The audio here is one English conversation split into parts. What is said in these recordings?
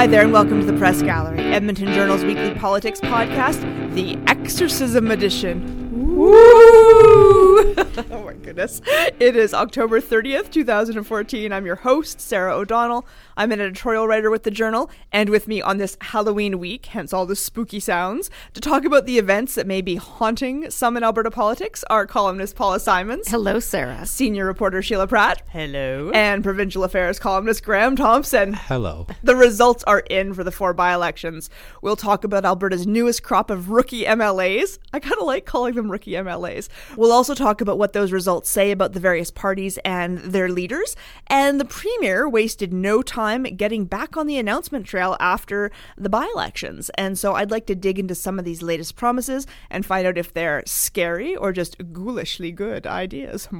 Hi there, and welcome to the Press Gallery, Edmonton Journal's weekly politics podcast, the Exorcism Edition. Woo! my goodness. It is October 30th, 2014. I'm your host, Sarah O'Donnell. I'm an editorial writer with the Journal, and with me on this Halloween week, hence all the spooky sounds, to talk about the events that may be haunting some in Alberta politics are columnist Paula Simons. Hello, Sarah. Senior reporter Sheila Pratt. Hello. And provincial affairs columnist Graham Thompson. Hello. The results are in for the four by elections. We'll talk about Alberta's newest crop of rookie MLAs. I kind of like calling them rookie MLAs. We'll also talk about what those results say about the various parties and their leaders. And the Premier wasted no time getting back on the announcement trail after the by elections. And so I'd like to dig into some of these latest promises and find out if they're scary or just ghoulishly good ideas.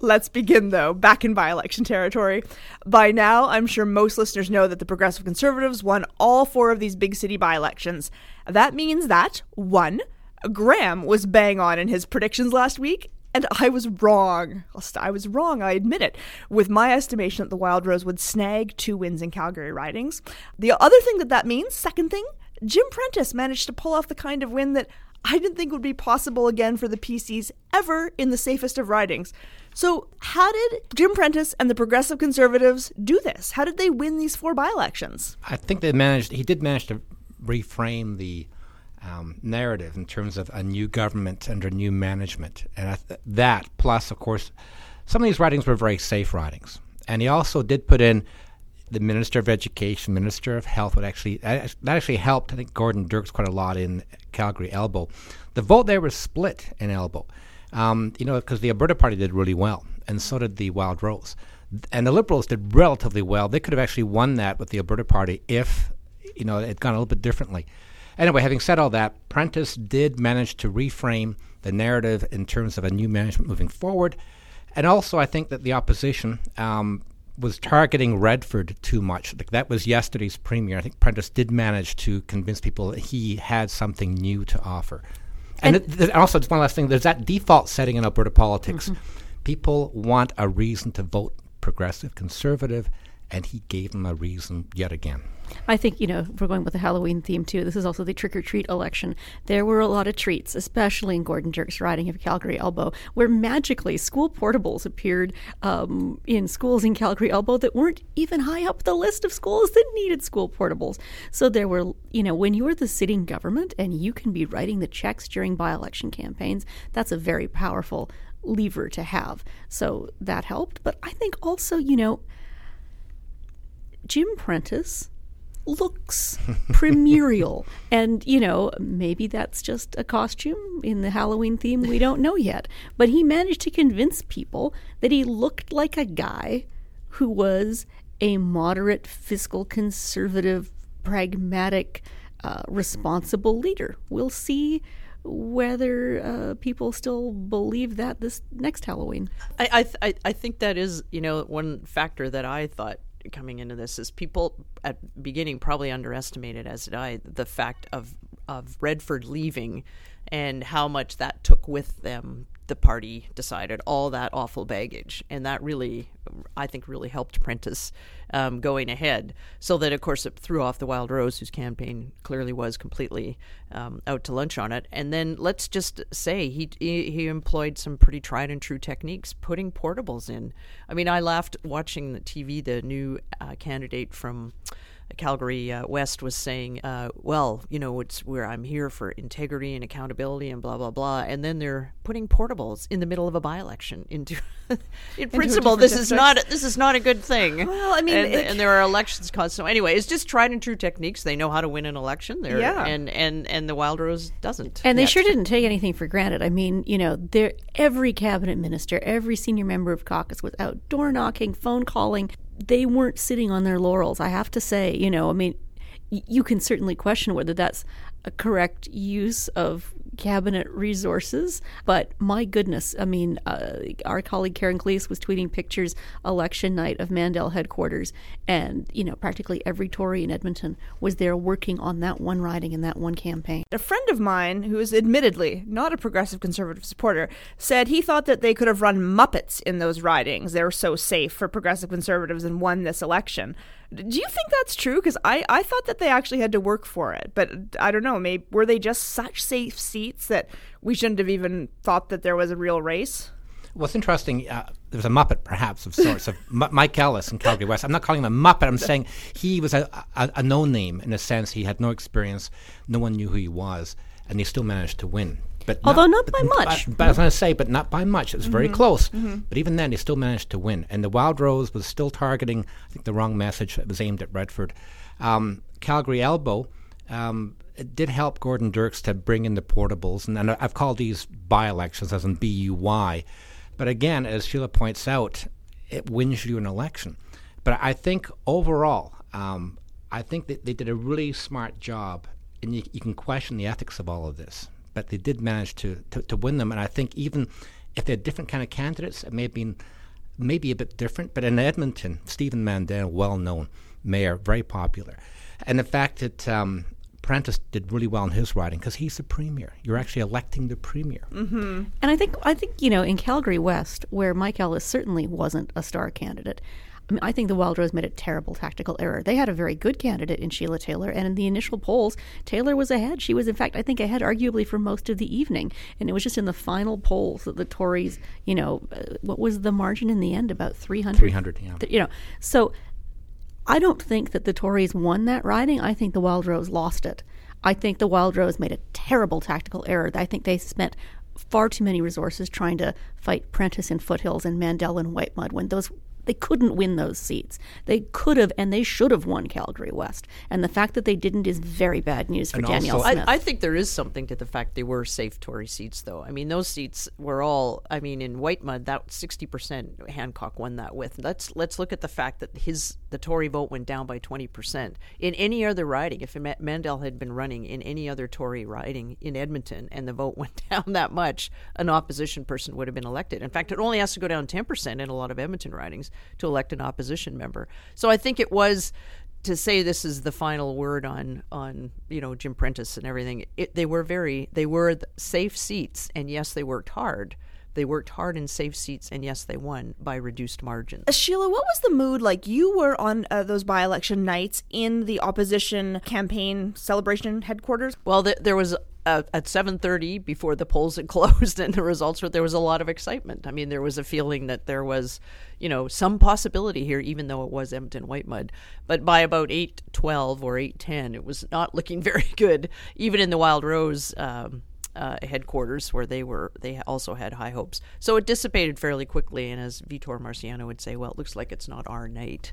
Let's begin, though, back in by election territory. By now, I'm sure most listeners know that the Progressive Conservatives won all four of these big city by elections. That means that, one, Graham was bang on in his predictions last week, and I was wrong. I was wrong, I admit it, with my estimation that the Wild Rose would snag two wins in Calgary ridings. The other thing that that means, second thing, Jim Prentice managed to pull off the kind of win that I didn't think would be possible again for the PCs ever in the safest of ridings. So, how did Jim Prentice and the Progressive Conservatives do this? How did they win these four by elections? I think they managed, he did manage to reframe the um, narrative in terms of a new government under new management. And th- that, plus, of course, some of these writings were very safe writings. And he also did put in the Minister of Education, Minister of Health would actually that actually helped. I think Gordon Dirks quite a lot in Calgary Elbow. The vote there was split in Elbow, um, you know, because the Alberta Party did really well, and so did the Wild Rose, and the Liberals did relatively well. They could have actually won that with the Alberta Party if you know it had gone a little bit differently. Anyway, having said all that, Prentice did manage to reframe the narrative in terms of a new management moving forward. And also, I think that the opposition um, was targeting Redford too much. Like that was yesterday's premier. I think Prentice did manage to convince people that he had something new to offer. And, and it, also, just one last thing: there's that default setting in Alberta politics. Mm-hmm. People want a reason to vote progressive, conservative, and he gave them a reason yet again. I think, you know, we're going with the Halloween theme too. This is also the trick or treat election. There were a lot of treats, especially in Gordon Dirks' riding of Calgary Elbow, where magically school portables appeared um, in schools in Calgary Elbow that weren't even high up the list of schools that needed school portables. So there were, you know, when you're the sitting government and you can be writing the checks during by election campaigns, that's a very powerful lever to have. So that helped. But I think also, you know, Jim Prentice looks premierial. and, you know, maybe that's just a costume in the Halloween theme. We don't know yet. But he managed to convince people that he looked like a guy who was a moderate, fiscal, conservative, pragmatic, uh, responsible leader. We'll see whether uh, people still believe that this next Halloween. I I, th- I think that is you know one factor that I thought coming into this is people at beginning probably underestimated, as did I, the fact of of Redford leaving and how much that took with them the party decided all that awful baggage. And that really i think really helped prentice um, going ahead. So that of course it threw off the wild rose whose campaign clearly was completely um, out to lunch on it. And then let's just say he, he, he employed some pretty tried and true techniques putting portables in. I mean i laughed watching the tv the new uh, candidate from Calgary uh, West was saying, uh, "Well, you know, it's where I'm here for integrity and accountability and blah blah blah," and then they're putting portables in the middle of a by-election into. in principle, this is not this is not a good thing. Well, I mean, and, and there are elections caused. So anyway, it's just tried and true techniques. They know how to win an election. They're, yeah, and and and the Wild Rose doesn't. And they yet. sure didn't take anything for granted. I mean, you know, every cabinet minister, every senior member of caucus was out door knocking, phone calling, they weren't sitting on their laurels. I have to say, you know, I mean, you can certainly question whether that's a correct use of cabinet resources. But my goodness, I mean, uh, our colleague Karen Kleiss was tweeting pictures election night of Mandel headquarters, and you know, practically every Tory in Edmonton was there working on that one riding and that one campaign. A friend of mine, who is admittedly not a progressive conservative supporter, said he thought that they could have run Muppets in those ridings. They were so safe for progressive conservatives and won this election. Do you think that's true? Because I, I thought that they actually had to work for it, but I don't know. Maybe were they just such safe seats that we shouldn't have even thought that there was a real race? What's interesting, uh, there was a Muppet, perhaps, of sorts, of M- Mike Ellis in Calgary West. I'm not calling him a Muppet. I'm saying he was a, a, a no name in a sense. He had no experience. No one knew who he was, and he still managed to win. But Although not but- by much. But, but I was going to say, but not by much. It was very close. But even then, he still managed to win. And the Wild Rose was still targeting, I think, the wrong message. It was aimed at Redford. Um, Calgary Elbow. Um, it did help Gordon Dirks to bring in the portables, and, and I've called these by-elections as in B-U-Y. But again, as Sheila points out, it wins you an election. But I think overall, um, I think that they did a really smart job, and you, you can question the ethics of all of this. But they did manage to, to, to win them, and I think even if they're different kind of candidates, it may have been maybe a bit different. But in Edmonton, Stephen Mandel, well known mayor, very popular, and the fact that um, Prentice did really well in his riding because he's the premier. You're actually electing the premier. And I think I think you know in Calgary West, where Mike Ellis certainly wasn't a star candidate. I, mean, I think the Wild Rose made a terrible tactical error. They had a very good candidate in Sheila Taylor, and in the initial polls, Taylor was ahead. She was, in fact, I think, ahead arguably for most of the evening. And it was just in the final polls that the Tories, you know, uh, what was the margin in the end? About 300? 300, yeah. Th- You know, so I don't think that the Tories won that riding. I think the Wild Rose lost it. I think the Wild Rose made a terrible tactical error. I think they spent far too many resources trying to fight Prentice in Foothills and Mandel and White Mud when those they couldn't win those seats. They could have and they should have won Calgary West. And the fact that they didn't is very bad news for And Danielle also- Smith. I, I think there is something to the fact they were safe Tory seats, though. I mean, those seats were all. I mean, in White Mud, that sixty percent Hancock won that with. Let's let's look at the fact that his the Tory vote went down by twenty percent. In any other riding, if Mandel had been running in any other Tory riding in Edmonton and the vote went down that much, an opposition person would have been elected. In fact, it only has to go down ten percent in a lot of Edmonton ridings to elect an opposition member. So I think it was to say this is the final word on on you know Jim Prentice and everything. It, they were very they were safe seats, and yes, they worked hard. They worked hard in safe seats, and yes, they won by reduced margins. Uh, Sheila, what was the mood like? You were on uh, those by election nights in the opposition campaign celebration headquarters. Well, th- there was uh, at seven thirty before the polls had closed and the results were. There was a lot of excitement. I mean, there was a feeling that there was, you know, some possibility here, even though it was Edmonton White Mud. But by about eight twelve or eight ten, it was not looking very good, even in the Wild Rose. Um, uh, headquarters where they were they also had high hopes so it dissipated fairly quickly and as Vitor Marciano would say well it looks like it's not our night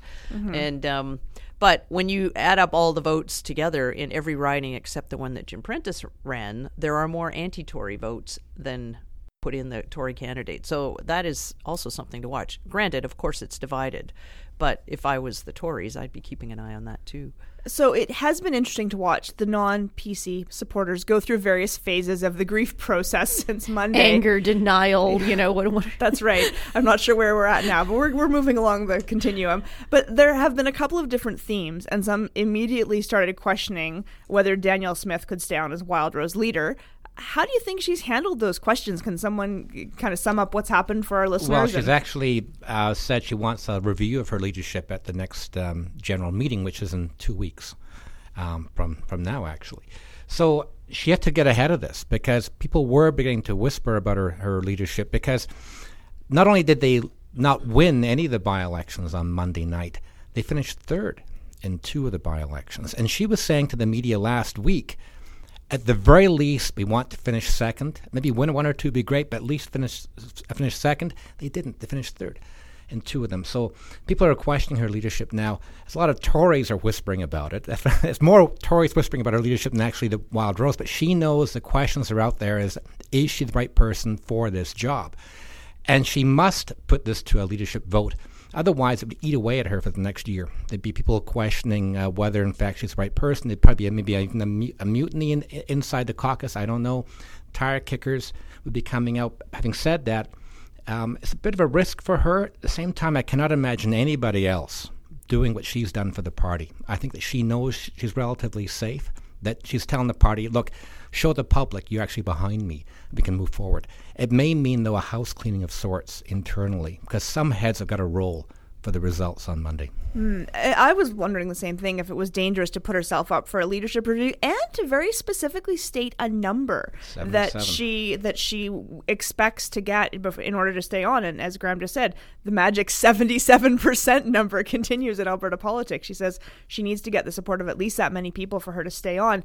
and um, but when you add up all the votes together in every riding except the one that Jim Prentice ran there are more anti-Tory votes than put in the Tory candidate. So that is also something to watch. Granted of course it's divided. But if I was the Tories I'd be keeping an eye on that too So it has been interesting to watch the non PC supporters go through various phases of the grief process since Monday. Anger, denial, you know, what, what That's right. I'm not sure where we're at now, but we're, we're moving along the continuum. But there have been a couple of different themes, and some immediately started questioning whether Danielle Smith could stay on as Wild Rose leader. How do you think she's handled those questions? Can someone kind of sum up what's happened for our listeners? Well, she's actually uh, said she wants a review of her leadership at the next um, general meeting, which is in two weeks um, from from now, actually. So she had to get ahead of this because people were beginning to whisper about her, her leadership because not only did they not win any of the by-elections on Monday night, they finished third in two of the by-elections. And she was saying to the media last week, at the very least, we want to finish second. Maybe win one or two would be great, but at least finish finish second. They didn't. They finished third in two of them. So people are questioning her leadership now. There's a lot of Tories are whispering about it. It's more Tories whispering about her leadership than actually the Wild Rose. But she knows the questions are out there: is is she the right person for this job? And she must put this to a leadership vote. Otherwise, it would eat away at her for the next year. There'd be people questioning uh, whether, in fact, she's the right person. There'd probably be maybe even a, a mutiny in, inside the caucus. I don't know. Tire kickers would be coming out. Having said that, um, it's a bit of a risk for her. At the same time, I cannot imagine anybody else doing what she's done for the party. I think that she knows she's relatively safe. That she's telling the party, look, show the public you're actually behind me. We can move forward. It may mean, though, a house cleaning of sorts internally, because some heads have got to roll for the results on Monday. Hmm. I I was wondering the same thing if it was dangerous to put herself up for a leadership review and to very specifically state a number that she that she expects to get in order to stay on. And as Graham just said, the magic seventy-seven percent number continues in Alberta politics. She says she needs to get the support of at least that many people for her to stay on.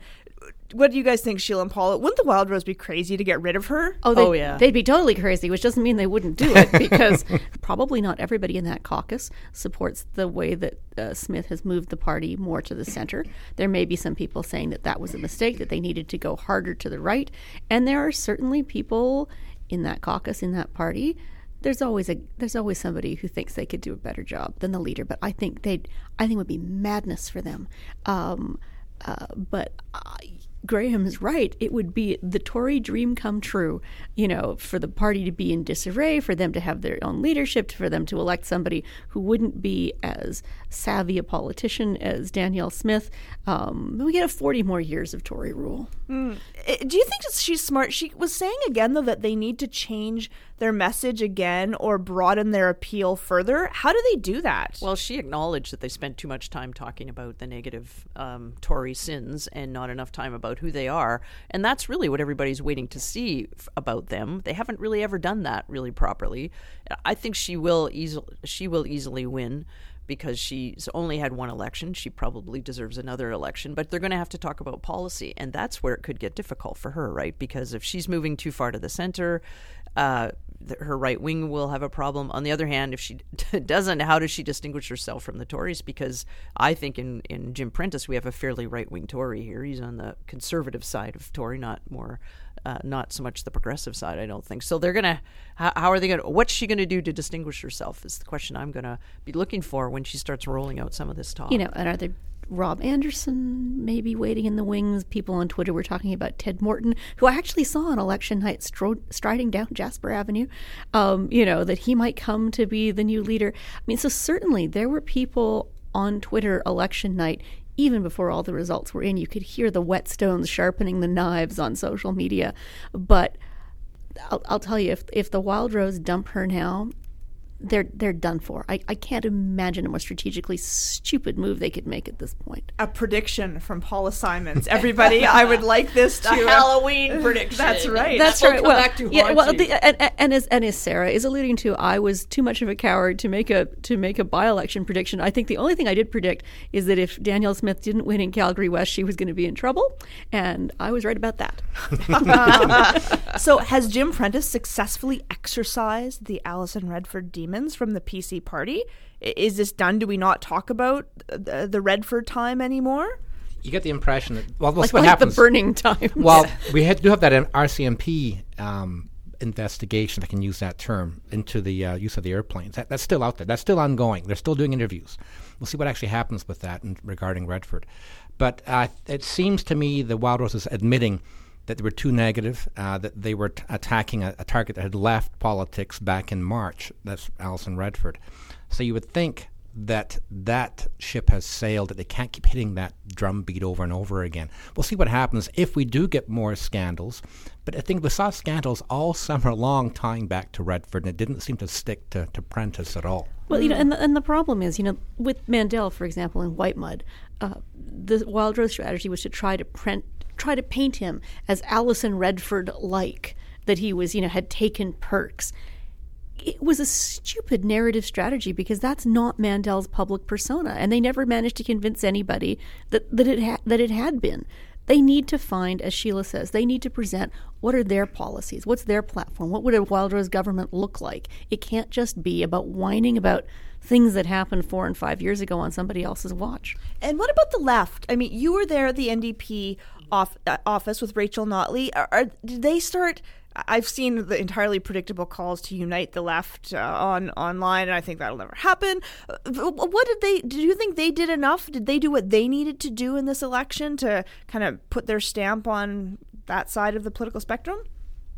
What do you guys think, Sheila and Paula? Wouldn't the Wild Rose be crazy to get rid of her? Oh, they'd, Oh, yeah. They'd be totally crazy, which doesn't mean they wouldn't do it because probably not everybody in that caucus supports the way that uh, Smith has moved the party more to the center. There may be some people saying that that was a mistake, that they needed to go harder to the right. And there are certainly people in that caucus, in that party. There's always a there's always somebody who thinks they could do a better job than the leader, but I think they'd I think it would be madness for them. Um, uh, but I, Graham is right. It would be the Tory dream come true, you know, for the party to be in disarray, for them to have their own leadership, for them to elect somebody who wouldn't be as savvy a politician as Danielle Smith. Um, we get a 40 more years of Tory rule. Uh, Do you think she's smart? She was saying again, though, that they need to change their message again or broaden their appeal further. How do they do that? Well, she acknowledged that they spent too much time talking about the negative um, Tory sins and not enough time about who they are. And that's really what everybody's waiting to see f- about them. They haven't really ever done that really properly. I think she will easily she will easily win because she's only had one election. She probably deserves another election, but they're going to have to talk about policy, and that's where it could get difficult for her, right? Because if she's moving too far to the center, uh, her right wing will have a problem. On the other hand, if she doesn't, how does she distinguish herself from the Tories? Because I think in, in Jim Prentice, we have a fairly right wing Tory here. He's on the conservative side of Tory, not more. Uh, not so much the progressive side, I don't think. So they're gonna. How, how are they gonna? What's she gonna do to distinguish herself? Is the question I'm gonna be looking for when she starts rolling out some of this talk. You know, and are there Rob Anderson maybe waiting in the wings? People on Twitter were talking about Ted Morton, who I actually saw on election night striding down Jasper Avenue. Um, you know that he might come to be the new leader. I mean, so certainly there were people on Twitter election night. Even before all the results were in, you could hear the whetstones sharpening the knives on social media. But I'll, I'll tell you, if if the Wild Rose dump her now, they're they're done for. I, I can't imagine a more strategically stupid move they could make at this point. a prediction from Paula Simons. Everybody, I would like this to Halloween prediction. That's right. That's will right. come Well, back to yeah. Well, the, and, and- and as and as Sarah is alluding to, I was too much of a coward to make a to make a by election prediction. I think the only thing I did predict is that if Danielle Smith didn't win in Calgary West, she was going to be in trouble, and I was right about that. so, has Jim Prentice successfully exercised the Alison Redford demons from the PC party? Is this done? Do we not talk about the, the Redford time anymore? You get the impression that well, that's Like, what like happens. the burning time. Well, we had, do have that RCMP um, investigation, if I can use that term, into the uh, use of the airplanes. That, that's still out there. That's still ongoing. They're still doing interviews. We'll see what actually happens with that in, regarding Redford. But uh, it seems to me the Wild Rose is admitting that they were too negative, uh, that they were t- attacking a, a target that had left politics back in March. That's Alison Redford. So you would think that that ship has sailed, that they can't keep hitting that drum beat over and over again. We'll see what happens if we do get more scandals. But I think we saw scandals all summer long tying back to Redford, and it didn't seem to stick to, to Prentice at all. Well, you know, and the, and the problem is, you know, with Mandel, for example, in White Mud, uh, the Wild Rose strategy was to try to print, try to paint him as Alison Redford like, that he was, you know, had taken perks. It was a stupid narrative strategy because that's not Mandel's public persona, and they never managed to convince anybody that that it ha- that it had been. They need to find, as Sheila says, they need to present what are their policies, what's their platform, what would a Wild Rose government look like. It can't just be about whining about things that happened four and five years ago on somebody else's watch. And what about the left? I mean, you were there at the NDP off, uh, office with Rachel Notley. Are, are, did they start? I've seen the entirely predictable calls to unite the left uh, on online, and I think that'll never happen. Uh, What did they? Do you think they did enough? Did they do what they needed to do in this election to kind of put their stamp on that side of the political spectrum?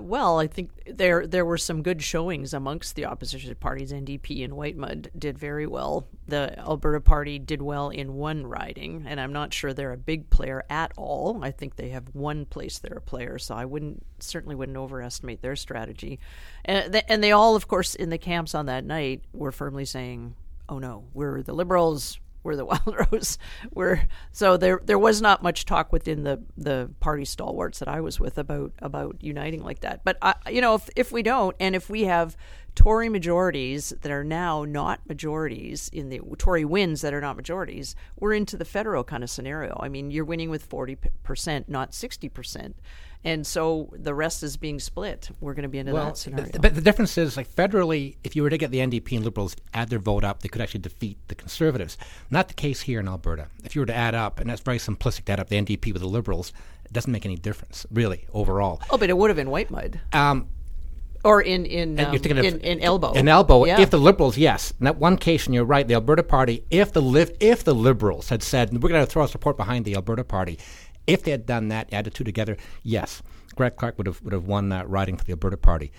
Well, I think there there were some good showings amongst the opposition parties. NDP and White Mud did very well. The Alberta Party did well in one riding, and I'm not sure they're a big player at all. I think they have one place they're a player, so I wouldn't certainly wouldn't overestimate their strategy. And they, and they all, of course, in the camps on that night were firmly saying oh no, we're the liberals, we're the Wildrose, we're so there there was not much talk within the the party stalwarts that I was with about about uniting like that. But I, you know, if if we don't, and if we have Tory majorities that are now not majorities in the Tory wins that are not majorities, we're into the federal kind of scenario. I mean, you're winning with forty percent, not sixty percent and so the rest is being split. We're going to be into well, that scenario. But the difference is, like federally, if you were to get the NDP and Liberals add their vote up, they could actually defeat the Conservatives. Not the case here in Alberta. If you were to add up, and that's very simplistic to add up the NDP with the Liberals, it doesn't make any difference really overall. Oh, but it would have been Whitemud. Um, or in in um, you're thinking of in, in elbow. In elbow. Yeah. If the Liberals, yes, in that one case, and you're right, the Alberta Party. If the if the Liberals had said we're going to throw our support behind the Alberta Party, if they had done that, added two together, yes, Greg Clark would have would have won that riding for the Alberta Party.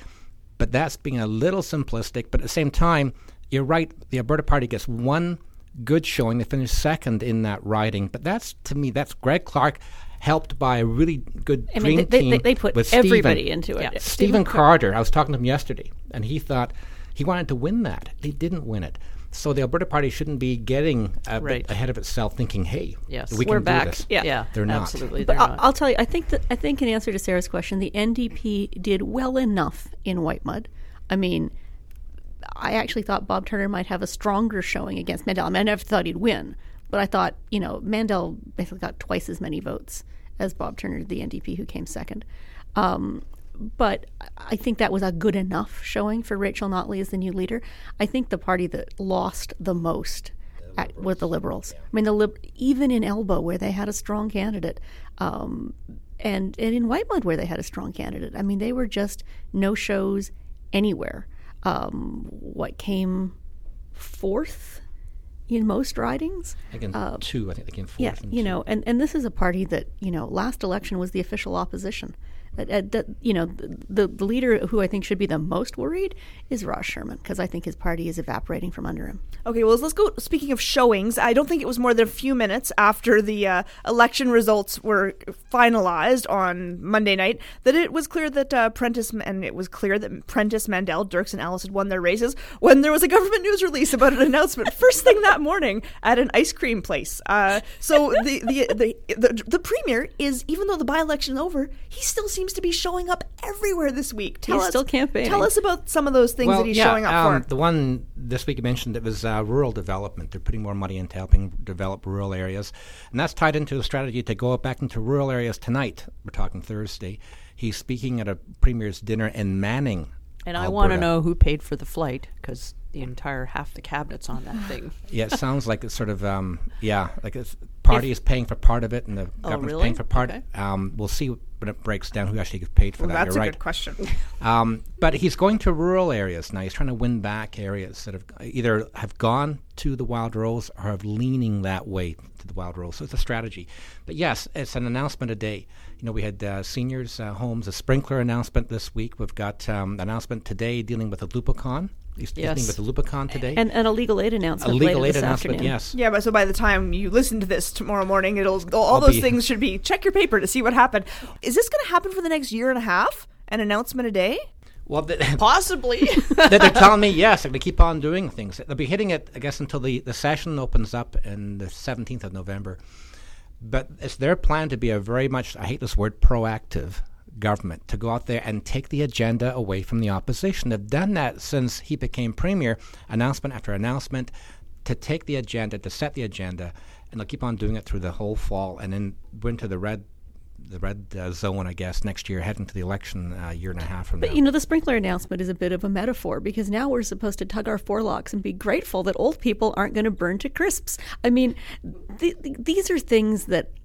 But that's being a little simplistic. But at the same time, you're right. The Alberta Party gets one good showing. They finished second in that riding. But that's to me, that's Greg Clark helped by a really good I dream mean, they, team they, they put with everybody Stephen, into it. Yeah. Stephen Carter. I was talking to him yesterday, and he thought he wanted to win that. He didn't win it. So the Alberta Party shouldn't be getting a Right. bit ahead of itself, thinking, "Hey, Yes. we We're can back." do this." Yeah. yeah, They're not. absolutely. But they're I'll, not. I'll tell you, I think that I think in answer to Sarah's question, the NDP did well enough in Whitemud. I mean, I actually thought Bob Turner might have a stronger showing against Mandel. I mean, I never thought he'd win, but I thought you know Mandel basically got twice as many votes as Bob Turner, the NDP, who came second. Um, but I think that was a good enough showing for Rachel Notley as the new leader. I think the party that lost the most at, was the Liberals. I mean, the lib- even in Elbow where they had a strong candidate, um, and and in Whitemud where they had a strong candidate. I mean, they were just no shows anywhere. Um, what came fourth in most ridings? I think in two. I think they came fourth. Yeah, you two. know, and, and this is a party that you know last election was the official opposition. Uh, uh, that you know, the the leader who I think should be the most worried is Raj Sherman because I think his party is evaporating from under him. Okay, well, let's go. Speaking of showings, I don't think it was more than a few minutes after the uh, election results were finalized on Monday night that it was clear that uh, Prentice and it was clear that Prentice, Mandel, Dirks, and Ellis had won their races when there was a government news release about an announcement first thing that morning at an ice cream place. Uh, so the, the the the the premier is even though the by election is over, he still seems to be showing up everywhere this week. Tell He's us, still campaigning. Tell us about some of those things well, that he's yeah, showing up um, for. The one this week you mentioned it was uh, rural development. They're putting more money into helping develop rural areas, and that's tied into a strategy to go back into rural areas tonight. We're talking Thursday. He's speaking at a premier's dinner in Manning. and I want to know who paid for the flight because the entire half the cabinet's on that thing. Yeah, it sounds like it's sort of um, yeah, like it's party is paying for part of it, and the government's Oh, really? paying for part. Okay. Um, we'll see when it breaks down who actually gets paid for Well, that. that's You're a right. good question. Um, but he's going to rural areas now. He's trying to win back areas that have either have gone to the Wild Rose or have leaning that way to the Wild Rose. So it's a strategy. But yes, it's an announcement a day. You know, we had uh, seniors' uh, homes, a sprinkler announcement this week. We've got um, announcement today dealing with the Lubicon. He's dealing Yes. with the Lubicon today. And, and a legal aid announcement. a announcement legal later aid this announcement, afternoon. yes. Yeah, but so by the time you listen to this tomorrow morning, it'll all I'll those be- things should be check your paper to see what happened. Is this going to happen for the next year and a half? An announcement a day? Well, th- Possibly. that they're telling me yes, they're going to keep on doing things. They'll be hitting it, I guess, until the, the session opens up in the 17th of November. But it's their plan to be a very much, I hate this word, proactive government, to go out there and take the agenda away from the opposition. They've done that since he became premier, announcement after announcement, to take the agenda, to set the agenda, and they'll keep on doing it through the whole fall and then go into the red. The red uh, zone, I guess, next year, heading to the election a year and a half from now. But you know, the sprinkler announcement is a bit of a metaphor because now we're supposed to tug our forelocks and be grateful that old people aren't going to burn to crisps. I mean, th- th- these are things that uh,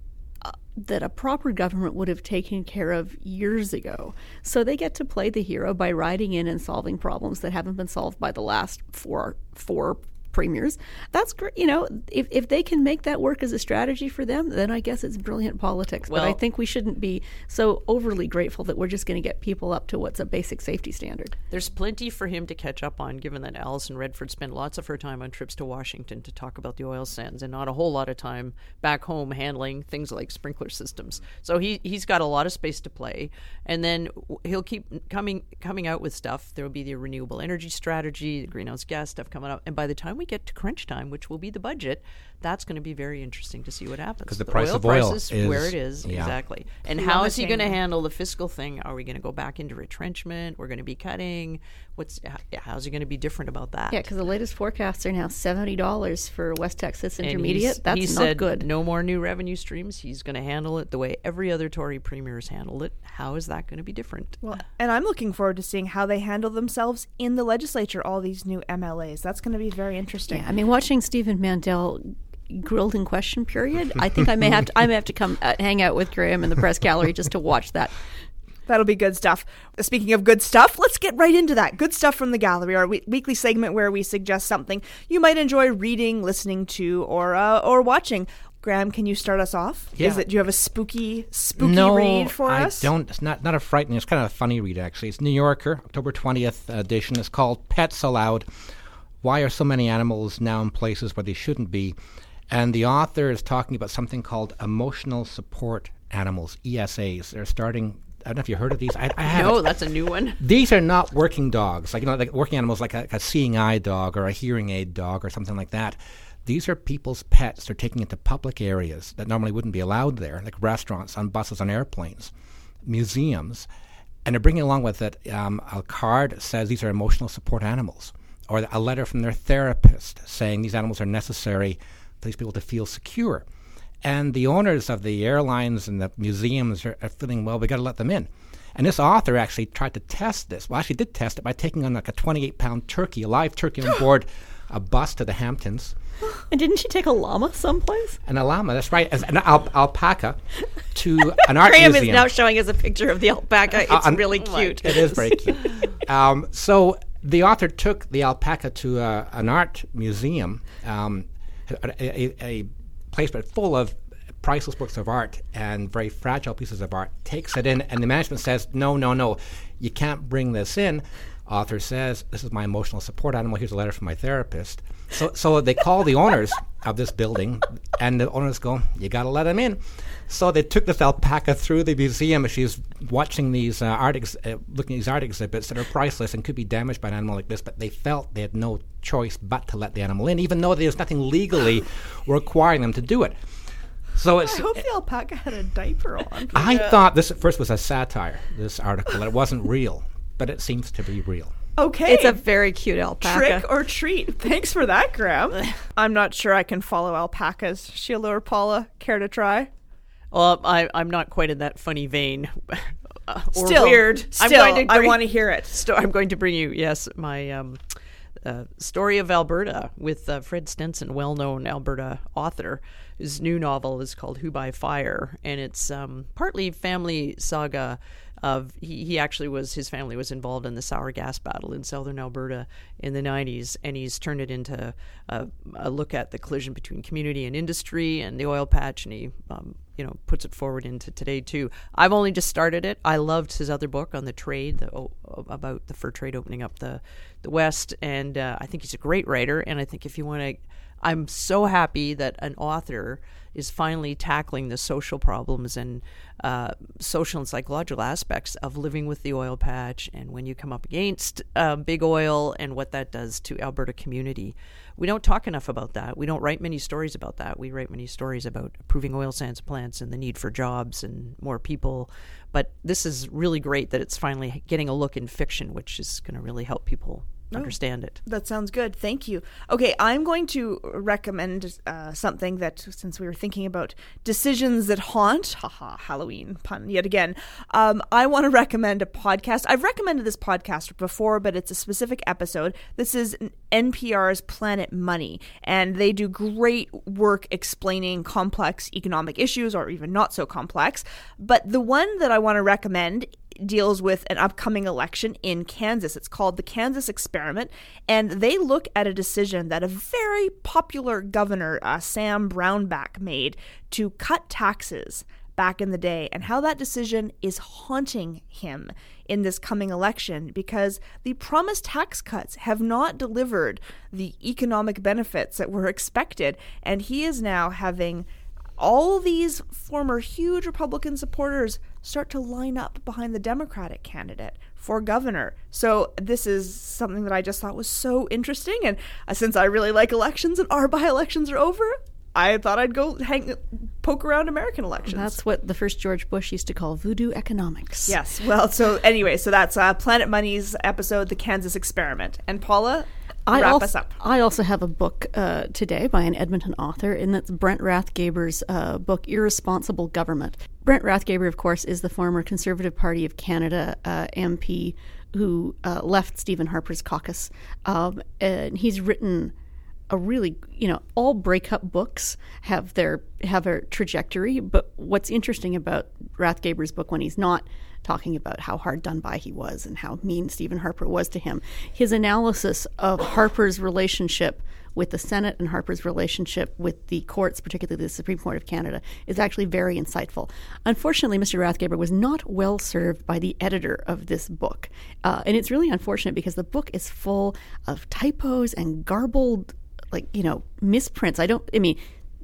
that a proper government would have taken care of years ago. So they get to play the hero by riding in and solving problems that haven't been solved by the last four four premiers. That's great. You know, if, if they can make that work as a strategy for them, then I guess it's brilliant politics. but I think we shouldn't be so overly grateful that we're just going to get people up to what's a basic safety standard. There's plenty for him to catch up on, given that Alison Redford spent lots of her time on trips to Washington to talk about the oil sands and not a whole lot of time back home handling things like sprinkler systems. So he, he's got a lot of space to play. And then he'll keep coming coming out with stuff. There will be the renewable energy strategy, the greenhouse gas stuff coming up. And by the time we we get to crunch time, which will be the budget, that's going to be very interesting to see what happens. 'Cause the price of price oil is, is- where it is yeah. exactly. And how is he going to handle the fiscal thing? Are we going to go back into retrenchment? We're going to be cutting. What's how's he going to be different about that? Yeah, because the latest forecasts are now seventy dollars for West Texas Intermediate. That's he not said good. No more new revenue streams. He's going to handle it the way every other Tory premier has handled it. How is that going to be different? Well, and I'm looking forward to seeing how they handle themselves in the legislature, all these new MLAs. That's going to be very interesting. Yeah, I mean, watching Stephen Mandel grilled in question period, I think I may have to. I may have to come uh, hang out with Graham in the press gallery just to watch that. That'll be good stuff. Speaking of good stuff, let's get right into that. Good stuff from the gallery, our we- weekly segment where we suggest something you might enjoy reading, listening to, or uh, or watching. Graham, can you start us off? Yeah. Is it? Do you have a spooky, spooky no, read for I us? don't. It's not not a frightening. It's kind of a funny read actually. It's New Yorker, October twentieth edition. It's called "Pets Allowed." Why are so many animals now in places where they shouldn't be? And the author is talking about something called emotional support animals (ESAs). They're starting. I don't know if you heard of these. I, I haven't. No, that's a new one. These are not working dogs, like you know, like working animals, like a, a seeing eye dog or a hearing aid dog or something like that. These are people's pets. They're taking it to public areas that normally wouldn't be allowed there, like restaurants, on buses, on airplanes, museums, and they're bringing along with it um, a card that says these are emotional support animals, or a letter from their therapist saying these animals are necessary these people to feel secure. And the owners of the airlines and the museums are, are feeling, well, we got to let them in. And this author actually tried to test this. Well, actually did test it by taking on like a 28 pound turkey, a live turkey on board a bus to the Hamptons. And didn't she take a llama someplace? An llama, that's right, an al- alpaca to an art Graham museum. is now showing us a picture of the alpaca. It's Uh, really cute. It is very cute. um, so the author took the alpaca to uh, an art museum, um, a, a, a place but full of priceless works of art and very fragile pieces of art. Takes it in, and the management says, "No, no, no, you can't bring this in." Author says, "This is my emotional support animal. Here's a letter from my therapist." So, so they call the owners of this building, and the owners go, "You got to let him in." So they took this alpaca through the museum, she's watching these uh, art, ex- uh, looking at these art exhibits that are priceless and could be damaged by an animal like this. But they felt they had no choice but to let the animal in, even though there's nothing legally requiring them to do it. So it's. I hope the alpaca had a diaper on. I thought this at first was a satire. This article, that it wasn't real, but it seems to be real. Okay. It's a very cute alpaca. trick or treat. Thanks for that, Graham. I'm not sure I can follow alpacas. Sheila or Paula, care to try? Well, I, I'm not quite in that funny vein. Uh, or Still weird. Still, I'm going to I want to hear it. sto- I'm going to bring you, yes, my um, uh, story of Alberta with uh, Fred Stenson, well-known Alberta author. His new novel is called Who by Fire, and it's um, partly family saga. Of he, he actually was his family was involved in the sour gas battle in southern Alberta in the 90s, and he's turned it into a, a look at the collision between community and industry and the oil patch, and he um, you know puts it forward into today too. I've only just started it. I loved his other book on the trade, the, o- about the fur trade opening up the the West, and uh, I think he's a great writer. And I think if you want to, I'm so happy that an author is finally tackling the social problems and uh, social and psychological aspects of living with the oil patch and when you come up against uh, big oil and what that does to Alberta community. We don't talk enough about that. We don't write many stories about that. We write many stories about approving oil sands plants and the need for jobs and more people. But this is really great that it's finally getting a look in fiction, which is going to really help people understand it. That sounds good. Thank you. Okay, I'm going to recommend uh, something that, since we were thinking about decisions that haunt, haha, Halloween pun yet again, um, I want to recommend a podcast. I've recommended this podcast before, but it's a specific episode. This is NPR's Planet Money, and they do great work explaining complex economic issues or even not so complex. But the one that I want to recommend deals with an upcoming election in Kansas. It's called the Kansas Experiment, and they look at a decision that a very popular governor, uh, Sam Brownback, made to cut taxes back in the day and how that decision is haunting him in this coming election because the promised tax cuts have not delivered the economic benefits that were expected and he is now having all these former huge Republican supporters start to line up behind the Democratic candidate for governor. So this is something that I just thought was so interesting. And uh, since I really like elections and our by elections are over, I thought I'd go hang, poke around American elections. That's what the first George Bush used to call voodoo economics. yes. Well, so anyway, so that's uh, Planet Money's episode, The Kansas Experiment. And Paula, I wrap also, us up. I also have a book uh, today by an Edmonton author, and that's Brent Rathgeber's uh, book, Irresponsible Government. Brent Rathgeber, of course, is the former Conservative Party of Canada uh, MP who uh, left Stephen Harper's caucus. Um, and he's written a really you know all breakup books have their have a trajectory but what's interesting about rathgeber's book when he's not talking about how hard done by he was and how mean stephen harper was to him his analysis of harper's relationship with the senate and harper's relationship with the courts particularly the supreme court of canada is actually very insightful unfortunately mr Rathgeber was not well served by the editor of this book uh, and it's really unfortunate because the book is full of typos and garbled like you know misprints. I don't. I mean,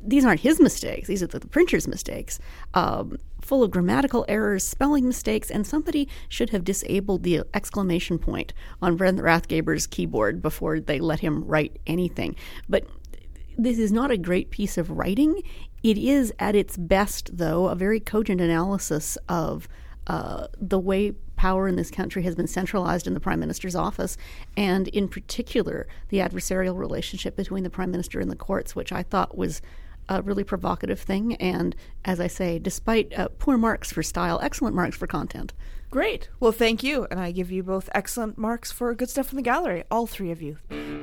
these aren't his mistakes. These are the, the printer's mistakes. Um, full of grammatical errors, spelling mistakes, and somebody should have disabled the exclamation point on Brent Rathgeber's keyboard before they let him write anything. But this is not a great piece of writing. It is, at its best, though, a very cogent analysis of uh, the way power in this country has been centralized in the prime minister's office, and in particular, the adversarial relationship between the prime minister and the courts, which I thought was a really provocative thing. And as I say, despite uh, poor marks for style, excellent marks for content. Great. Well, thank you. And I give you both excellent marks for good stuff in the gallery, all three of you.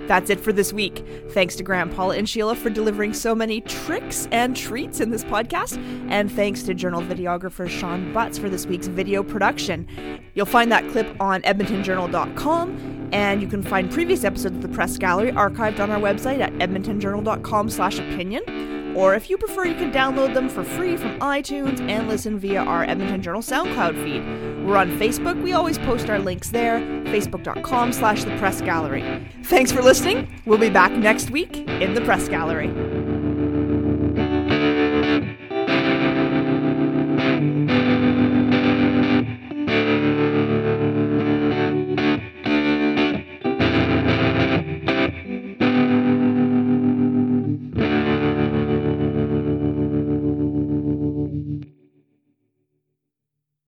That's it for this week. Thanks to Graham, Paula, and Sheila for delivering so many tricks and treats in this podcast. And thanks to journal videographer Sean Butts for this week's video production. You'll find that clip on edmontonjournal.com, and you can find previous episodes of the Press Gallery archived on our website at edmontonjournal.com slash opinion. Or if you prefer, you can download them for free from iTunes and listen via our Edmonton Journal SoundCloud feed. We're on Facebook. We always post our links there, facebook.com slash the press gallery. Thanks for listening. We'll be back next week in the press gallery.